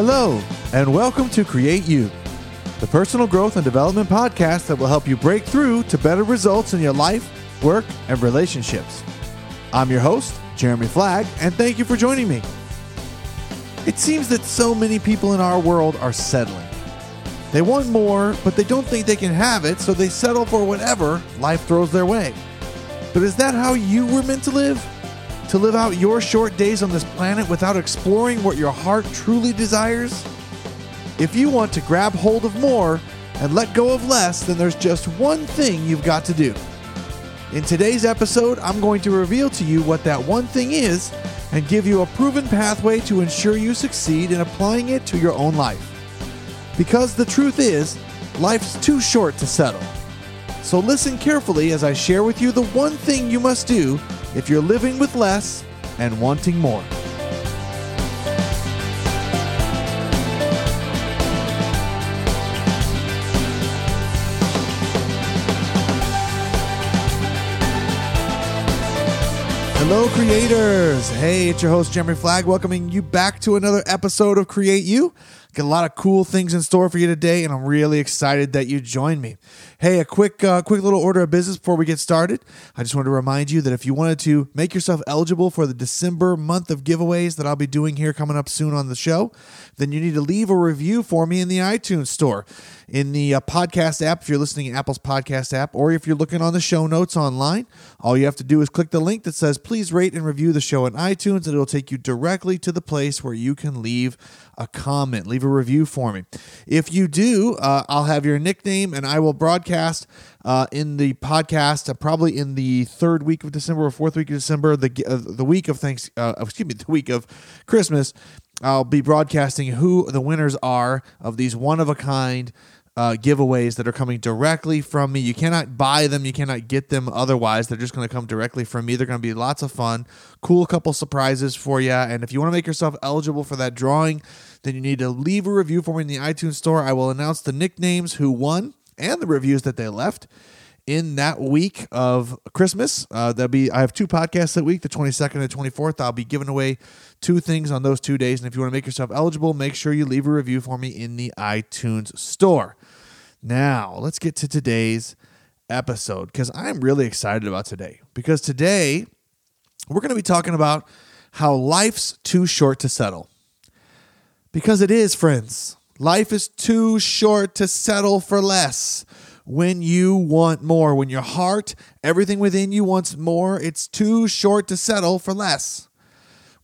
Hello, and welcome to Create You, the personal growth and development podcast that will help you break through to better results in your life, work, and relationships. I'm your host, Jeremy Flagg, and thank you for joining me. It seems that so many people in our world are settling. They want more, but they don't think they can have it, so they settle for whatever life throws their way. But is that how you were meant to live? To live out your short days on this planet without exploring what your heart truly desires? If you want to grab hold of more and let go of less, then there's just one thing you've got to do. In today's episode, I'm going to reveal to you what that one thing is and give you a proven pathway to ensure you succeed in applying it to your own life. Because the truth is, life's too short to settle. So listen carefully as I share with you the one thing you must do if you're living with less and wanting more. Hello, creators. Hey, it's your host, Jeremy Flagg, welcoming you back to another episode of Create You. Got a lot of cool things in store for you today, and I'm really excited that you joined me. Hey, a quick, uh, quick little order of business before we get started. I just wanted to remind you that if you wanted to make yourself eligible for the December month of giveaways that I'll be doing here coming up soon on the show, then you need to leave a review for me in the iTunes store, in the uh, podcast app if you're listening to Apple's podcast app, or if you're looking on the show notes online. All you have to do is click the link that says "Please rate and review the show on iTunes," and it'll take you directly to the place where you can leave a comment, leave a review for me. If you do, uh, I'll have your nickname and I will broadcast uh, in the podcast, uh, probably in the third week of December or fourth week of December, the uh, the week of thanks, uh, excuse me, the week of Christmas. I'll be broadcasting who the winners are of these one of a kind uh, giveaways that are coming directly from me. You cannot buy them, you cannot get them otherwise. They're just going to come directly from me. They're going to be lots of fun, cool couple surprises for you. And if you want to make yourself eligible for that drawing, then you need to leave a review for me in the iTunes store. I will announce the nicknames who won and the reviews that they left in that week of Christmas. Uh, there'll be I have two podcasts that week, the 22nd and 24th. I'll be giving away two things on those two days. And if you want to make yourself eligible, make sure you leave a review for me in the iTunes store. Now, let's get to today's episode because I'm really excited about today. Because today we're going to be talking about how life's too short to settle. Because it is, friends. Life is too short to settle for less. When you want more, when your heart, everything within you wants more, it's too short to settle for less.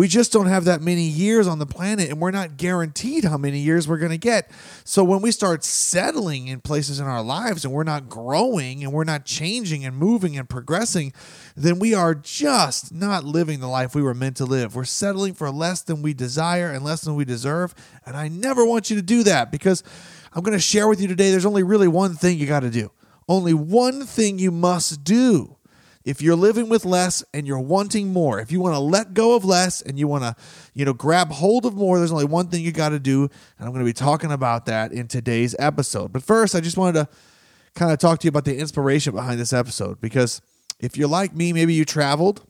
We just don't have that many years on the planet, and we're not guaranteed how many years we're going to get. So when we start settling in places in our lives and we're not growing and we're not changing and moving and progressing, then we are just not living the life we were meant to live. We're settling for less than we desire and less than we deserve. And I never want you to do that because I'm going to share with you today there's only really one thing you got to do. Only one thing you must do if you're living with less and you're wanting more, if you want to let go of less and you want to, you know, grab hold of more, there's only one thing you got to do, and I'm going to be talking about that in today's episode. But first, I just wanted to kind of talk to you about the inspiration behind this episode because if you're like me, maybe you traveled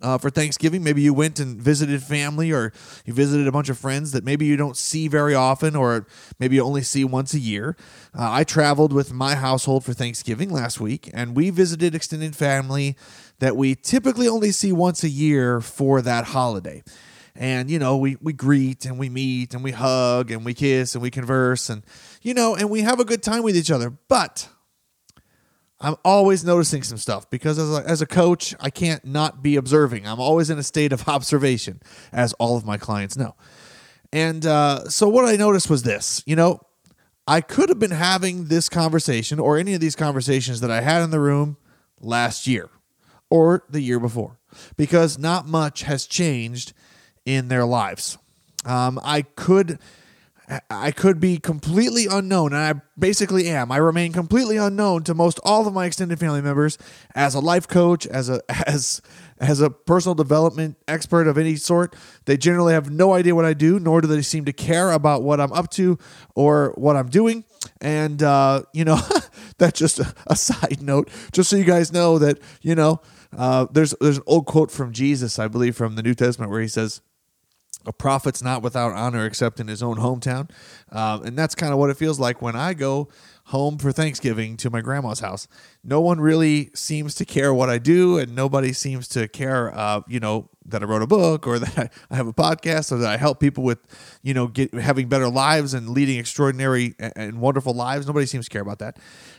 uh, for Thanksgiving. Maybe you went and visited family or you visited a bunch of friends that maybe you don't see very often or maybe you only see once a year. Uh, I traveled with my household for Thanksgiving last week and we visited extended family that we typically only see once a year for that holiday. And, you know, we, we greet and we meet and we hug and we kiss and we converse and, you know, and we have a good time with each other. But I'm always noticing some stuff because as a, as a coach, I can't not be observing. I'm always in a state of observation, as all of my clients know. And uh, so what I noticed was this you know, I could have been having this conversation or any of these conversations that I had in the room last year or the year before because not much has changed in their lives. Um, I could I could be completely unknown, and I basically am. I remain completely unknown to most all of my extended family members as a life coach, as a as as a personal development expert of any sort. They generally have no idea what I do, nor do they seem to care about what I'm up to or what I'm doing. And uh, you know, that's just a, a, side note, just so you guys know that you know, uh, there's there's an old quote from Jesus, I believe, from the New Testament, where he says a prophet's not without honor except in his own hometown. Um, and that's kind of what it feels like when I go home for Thanksgiving to my grandma's house. No one really seems to care what I do, and nobody seems to care, uh, you know, that I wrote a book or that I have a podcast or that I help people with, you know, get having better lives and leading extraordinary and wonderful lives. Nobody seems to care about that.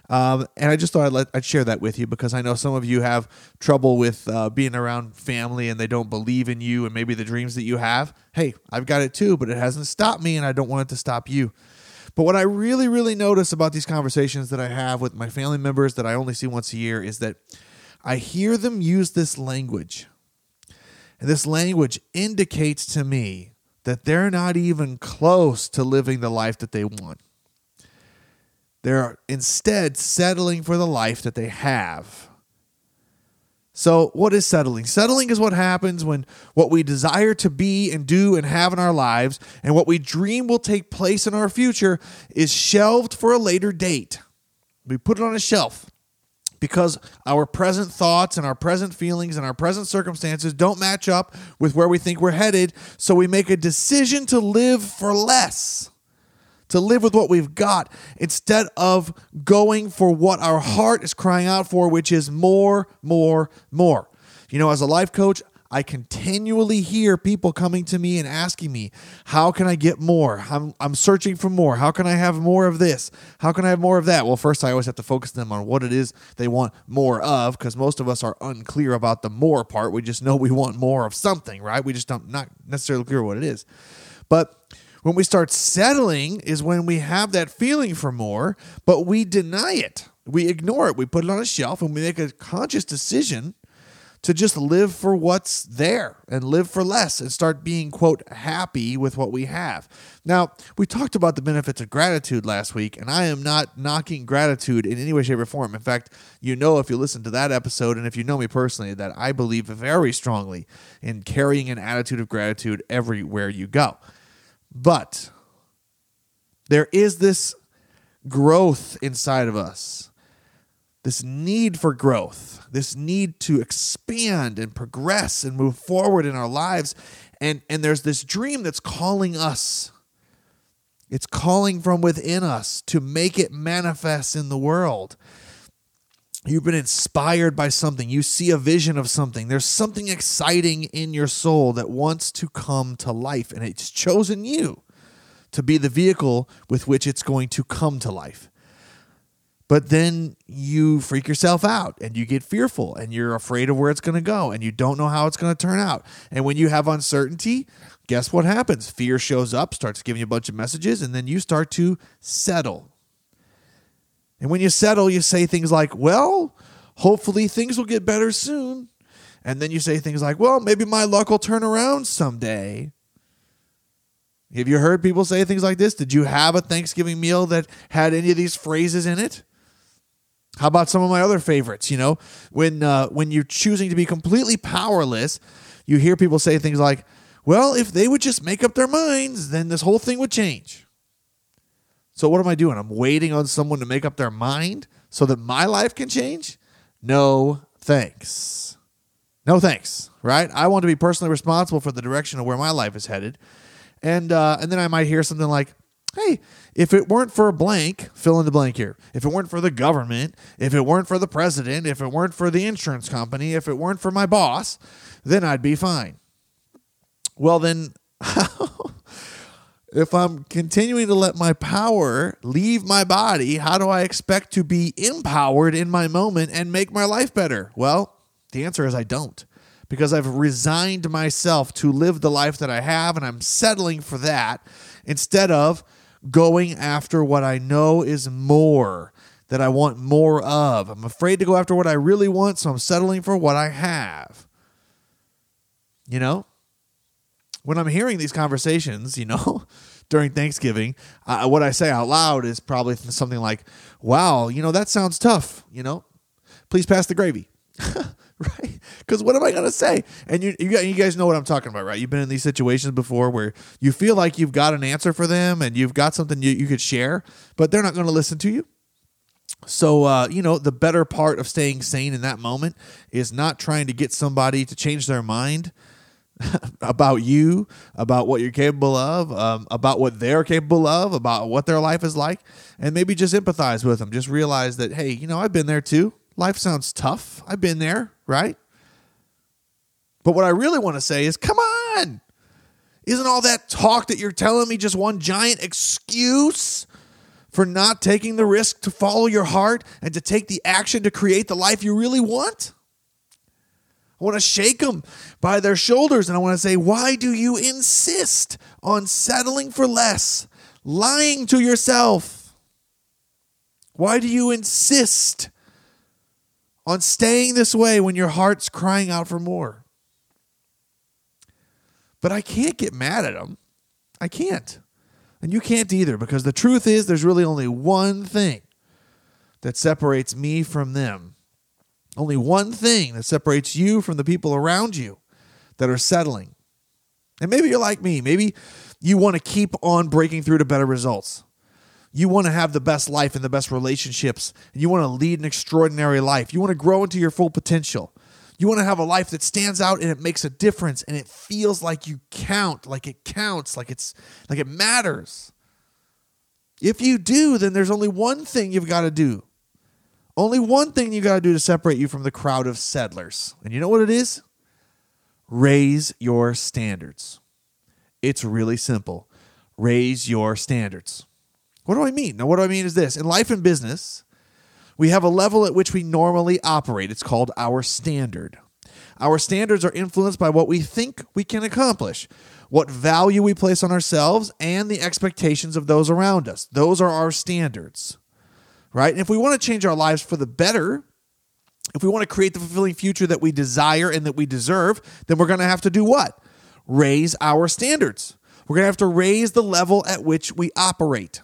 Um, and I just thought I'd, let, I'd share that with you because I know some of you have trouble with uh, being around family and they don't believe in you and maybe the dreams that you have. Hey, I've got it too, but it hasn't stopped me and I don't want it to stop you. But what I really, really notice about these conversations that I have with my family members that I only see once a year is that I hear them use this language. And this language indicates to me that they're not even close to living the life that they want. They're instead settling for the life that they have. So, what is settling? Settling is what happens when what we desire to be and do and have in our lives and what we dream will take place in our future is shelved for a later date. We put it on a shelf because our present thoughts and our present feelings and our present circumstances don't match up with where we think we're headed. So, we make a decision to live for less to live with what we've got instead of going for what our heart is crying out for, which is more, more, more. You know, as a life coach, I continually hear people coming to me and asking me, How can I get more? I'm, I'm searching for more. How can I have more of this? How can I have more of that? Well, first, I always have to focus them on what it is they want more of because most of us are unclear about the more part. We just know we want more of something, right? We just don't, not necessarily clear what it is. But when we start settling is when we have that feeling for more, but we deny it. We ignore it. We put it on a shelf and we make a conscious decision to just live for what's there and live for less and start being, quote, happy with what we have. Now, we talked about the benefits of gratitude last week, and I am not knocking gratitude in any way, shape, or form. In fact, you know, if you listen to that episode and if you know me personally, that I believe very strongly in carrying an attitude of gratitude everywhere you go. But there is this growth inside of us, this need for growth, this need to expand and progress and move forward in our lives. And, and there's this dream that's calling us. It's calling from within us to make it manifest in the world. You've been inspired by something. You see a vision of something. There's something exciting in your soul that wants to come to life, and it's chosen you to be the vehicle with which it's going to come to life. But then you freak yourself out and you get fearful and you're afraid of where it's going to go and you don't know how it's going to turn out. And when you have uncertainty, guess what happens? Fear shows up, starts giving you a bunch of messages, and then you start to settle and when you settle, you say things like, well, hopefully things will get better soon. And then you say things like, well, maybe my luck will turn around someday. Have you heard people say things like this? Did you have a Thanksgiving meal that had any of these phrases in it? How about some of my other favorites? You know, when uh, when you're choosing to be completely powerless, you hear people say things like, "Well, if they would just make up their minds, then this whole thing would change." So what am I doing? I'm waiting on someone to make up their mind so that my life can change? No, thanks. No thanks, right? I want to be personally responsible for the direction of where my life is headed. And uh, and then I might hear something like, "Hey, if it weren't for a blank, fill in the blank here. If it weren't for the government, if it weren't for the president, if it weren't for the insurance company, if it weren't for my boss, then I'd be fine." Well, then if I'm continuing to let my power leave my body, how do I expect to be empowered in my moment and make my life better? Well, the answer is I don't because I've resigned myself to live the life that I have and I'm settling for that instead of going after what I know is more that I want more of. I'm afraid to go after what I really want, so I'm settling for what I have. You know? When I'm hearing these conversations, you know, during Thanksgiving, uh, what I say out loud is probably something like, "Wow, you know, that sounds tough." You know, please pass the gravy, right? Because what am I gonna say? And you, you, guys know what I'm talking about, right? You've been in these situations before where you feel like you've got an answer for them and you've got something you, you could share, but they're not going to listen to you. So, uh, you know, the better part of staying sane in that moment is not trying to get somebody to change their mind about you, about what you're capable of, um, about what they're capable of, about what their life is like, and maybe just empathize with them. Just realize that, hey, you know, I've been there too. Life sounds tough. I've been there, right? But what I really want to say is, come on. Isn't all that talk that you're telling me just one giant excuse for not taking the risk to follow your heart and to take the action to create the life you really want? I want to shake them by their shoulders and I want to say, why do you insist on settling for less, lying to yourself? Why do you insist on staying this way when your heart's crying out for more? But I can't get mad at them. I can't. And you can't either because the truth is there's really only one thing that separates me from them only one thing that separates you from the people around you that are settling. And maybe you're like me. Maybe you want to keep on breaking through to better results. You want to have the best life and the best relationships. And you want to lead an extraordinary life. You want to grow into your full potential. You want to have a life that stands out and it makes a difference and it feels like you count, like it counts, like it's like it matters. If you do, then there's only one thing you've got to do. Only one thing you got to do to separate you from the crowd of settlers. And you know what it is? Raise your standards. It's really simple. Raise your standards. What do I mean? Now, what do I mean is this in life and business, we have a level at which we normally operate. It's called our standard. Our standards are influenced by what we think we can accomplish, what value we place on ourselves, and the expectations of those around us. Those are our standards right? And if we want to change our lives for the better, if we want to create the fulfilling future that we desire and that we deserve, then we're going to have to do what? Raise our standards. We're going to have to raise the level at which we operate.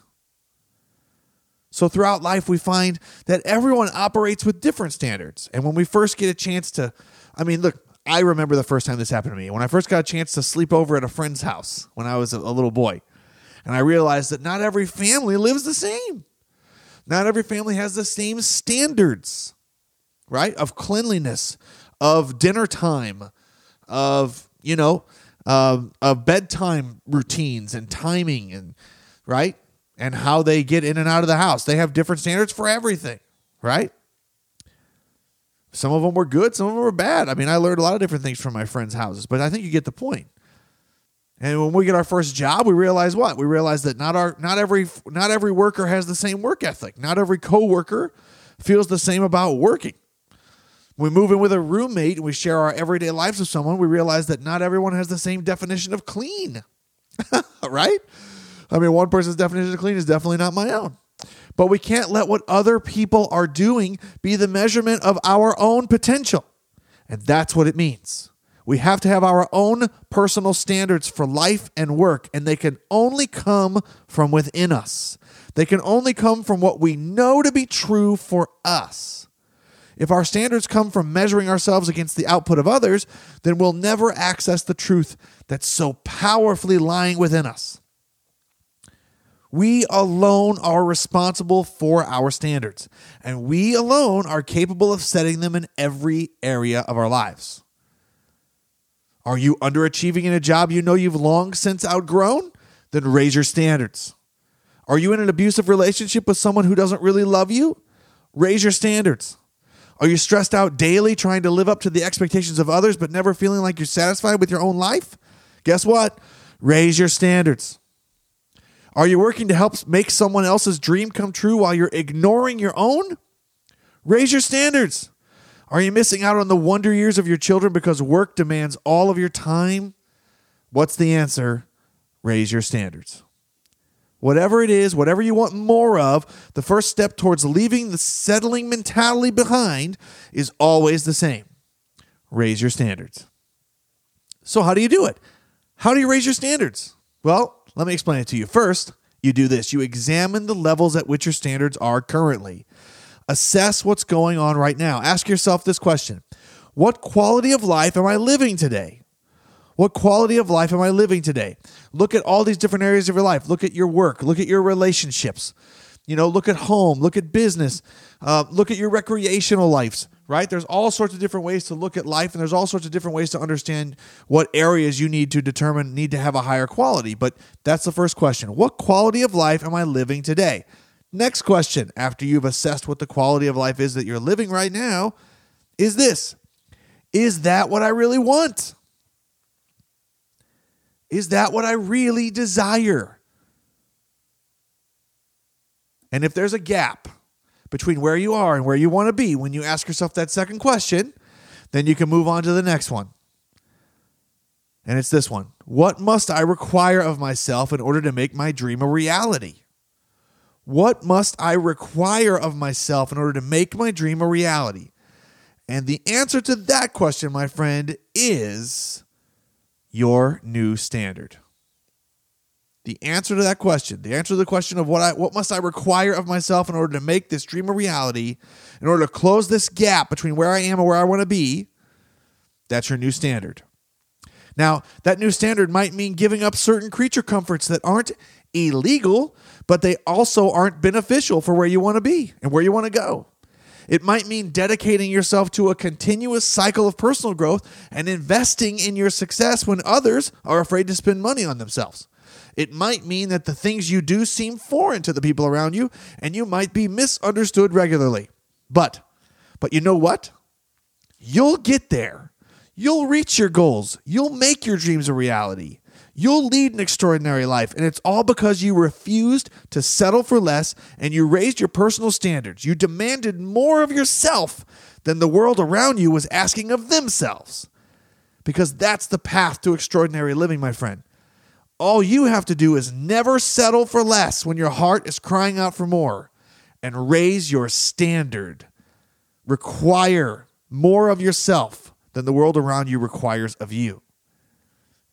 So throughout life, we find that everyone operates with different standards. And when we first get a chance to, I mean, look, I remember the first time this happened to me. When I first got a chance to sleep over at a friend's house when I was a, little boy. And I realized that not every family lives the same. Not every family has the same standards, right? Of cleanliness, of dinner time, of, you know, uh, of bedtime routines and timing and, right? And how they get in and out of the house. They have different standards for everything, right? Some of them were good, some of them were bad. I mean, I learned a lot of different things from my friends' houses, but I think you get the point. And when we get our first job, we realize what? We realize that not our not every not every worker has the same work ethic. Not every coworker feels the same about working. we move in with a roommate and we share our everyday lives with someone, we realize that not everyone has the same definition of clean. right? I mean, one person's definition of clean is definitely not my own. But we can't let what other people are doing be the measurement of our own potential. And that's what it means. We have to have our own personal standards for life and work, and they can only come from within us. They can only come from what we know to be true for us. If our standards come from measuring ourselves against the output of others, then we'll never access the truth that's so powerfully lying within us. We alone are responsible for our standards, and we alone are capable of setting them in every area of our lives. Are you underachieving in a job you know you've long since outgrown? Then raise your standards. Are you in an abusive relationship with someone who doesn't really love you? Raise your standards. Are you stressed out daily trying to live up to the expectations of others but never feeling like you're satisfied with your own life? Guess what? Raise your standards. Are you working to help make someone else's dream come true while you're ignoring your own? Raise your standards. Are you missing out on the wonder years of your children because work demands all of your time? What's the answer? Raise your standards. Whatever it is, whatever you want more of, the first step towards leaving the settling mentality behind is always the same raise your standards. So, how do you do it? How do you raise your standards? Well, let me explain it to you. First, you do this you examine the levels at which your standards are currently. Assess what's going on right now. Ask yourself this question What quality of life am I living today? What quality of life am I living today? Look at all these different areas of your life. Look at your work. Look at your relationships. You know, look at home. Look at business. Uh, look at your recreational lives. right? There's all sorts of different ways to look at life, and there's all sorts of different ways to understand what areas you need to determine need to have a higher quality. But that's the first question What quality of life am I living today? Next question, after you've assessed what the quality of life is that you're living right now, is this Is that what I really want? Is that what I really desire? And if there's a gap between where you are and where you want to be when you ask yourself that second question, then you can move on to the next one. And it's this one What must I require of myself in order to make my dream a reality? What must I require of myself in order to make my dream a reality? And the answer to that question, my friend, is your new standard. The answer to that question, the answer to the question of what I what must I require of myself in order to make this dream a reality, in order to close this gap between where I am and where I want to be, that's your new standard. Now, that new standard might mean giving up certain creature comforts that aren't illegal, but they also aren't beneficial for where you want to be and where you want to go. It might mean dedicating yourself to a continuous cycle of personal growth and investing in your success when others are afraid to spend money on themselves. It might mean that the things you do seem foreign to the people around you and you might be misunderstood regularly. But, but you know what? You'll get there. You'll reach your goals. You'll make your dreams a reality. You'll lead an extraordinary life, and it's all because you refused to settle for less and you raised your personal standards. You demanded more of yourself than the world around you was asking of themselves. Because that's the path to extraordinary living, my friend. All you have to do is never settle for less when your heart is crying out for more and raise your standard. Require more of yourself than the world around you requires of you.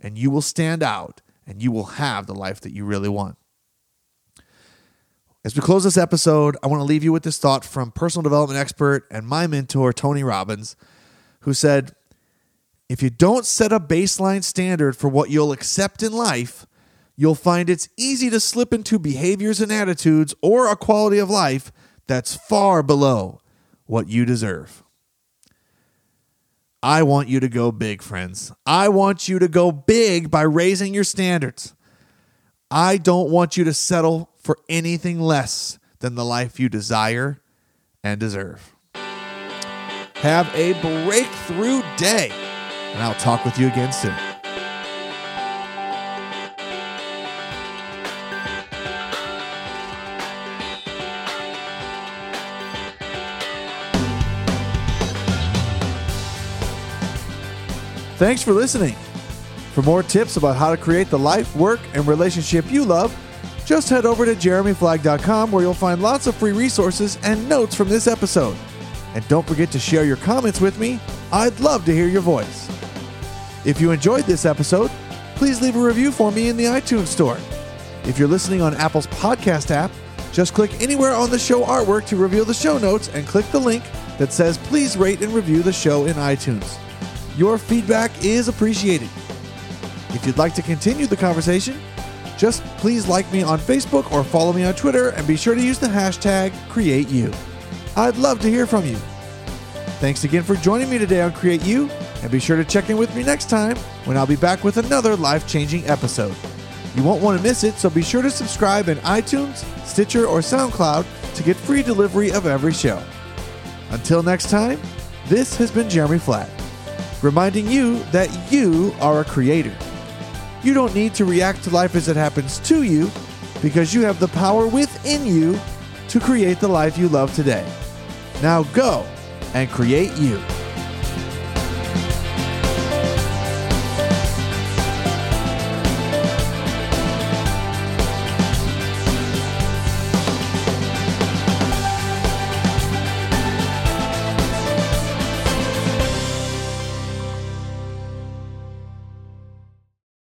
And you will stand out and you will have the life that you really want. As we close this episode, I want to leave you with this thought from personal development expert and my mentor, Tony Robbins, who said, if you don't set a baseline standard for what you'll accept in life, you'll find it's easy to slip into behaviors and attitudes or a quality of life that's far below what you deserve. I want you to go big, friends. I want you to go big by raising your standards. I don't want you to settle for anything less than the life you desire and deserve. Have a breakthrough day and I'll talk with you again soon. Thanks for listening. For more tips about how to create the life, work, and relationship you love, just head over to jeremyflagg.com where you'll find lots of free resources and notes from this episode. And don't forget to share your comments with me. I'd love to hear your voice. If you enjoyed this episode, please leave a review for me in the iTunes Store. If you're listening on Apple's podcast app, just click anywhere on the show artwork to reveal the show notes and click the link that says please rate and review the show in iTunes. Your feedback is appreciated. If you'd like to continue the conversation, just please like me on Facebook or follow me on Twitter and be sure to use the hashtag CreateYou. I'd love to hear from you. Thanks again for joining me today on Create You, and be sure to check in with me next time when I'll be back with another life changing episode. You won't want to miss it, so be sure to subscribe in iTunes, Stitcher, or SoundCloud to get free delivery of every show. Until next time, this has been Jeremy Flagg, reminding you that you are a creator. You don't need to react to life as it happens to you because you have the power within you to create the life you love today. Now go and create you.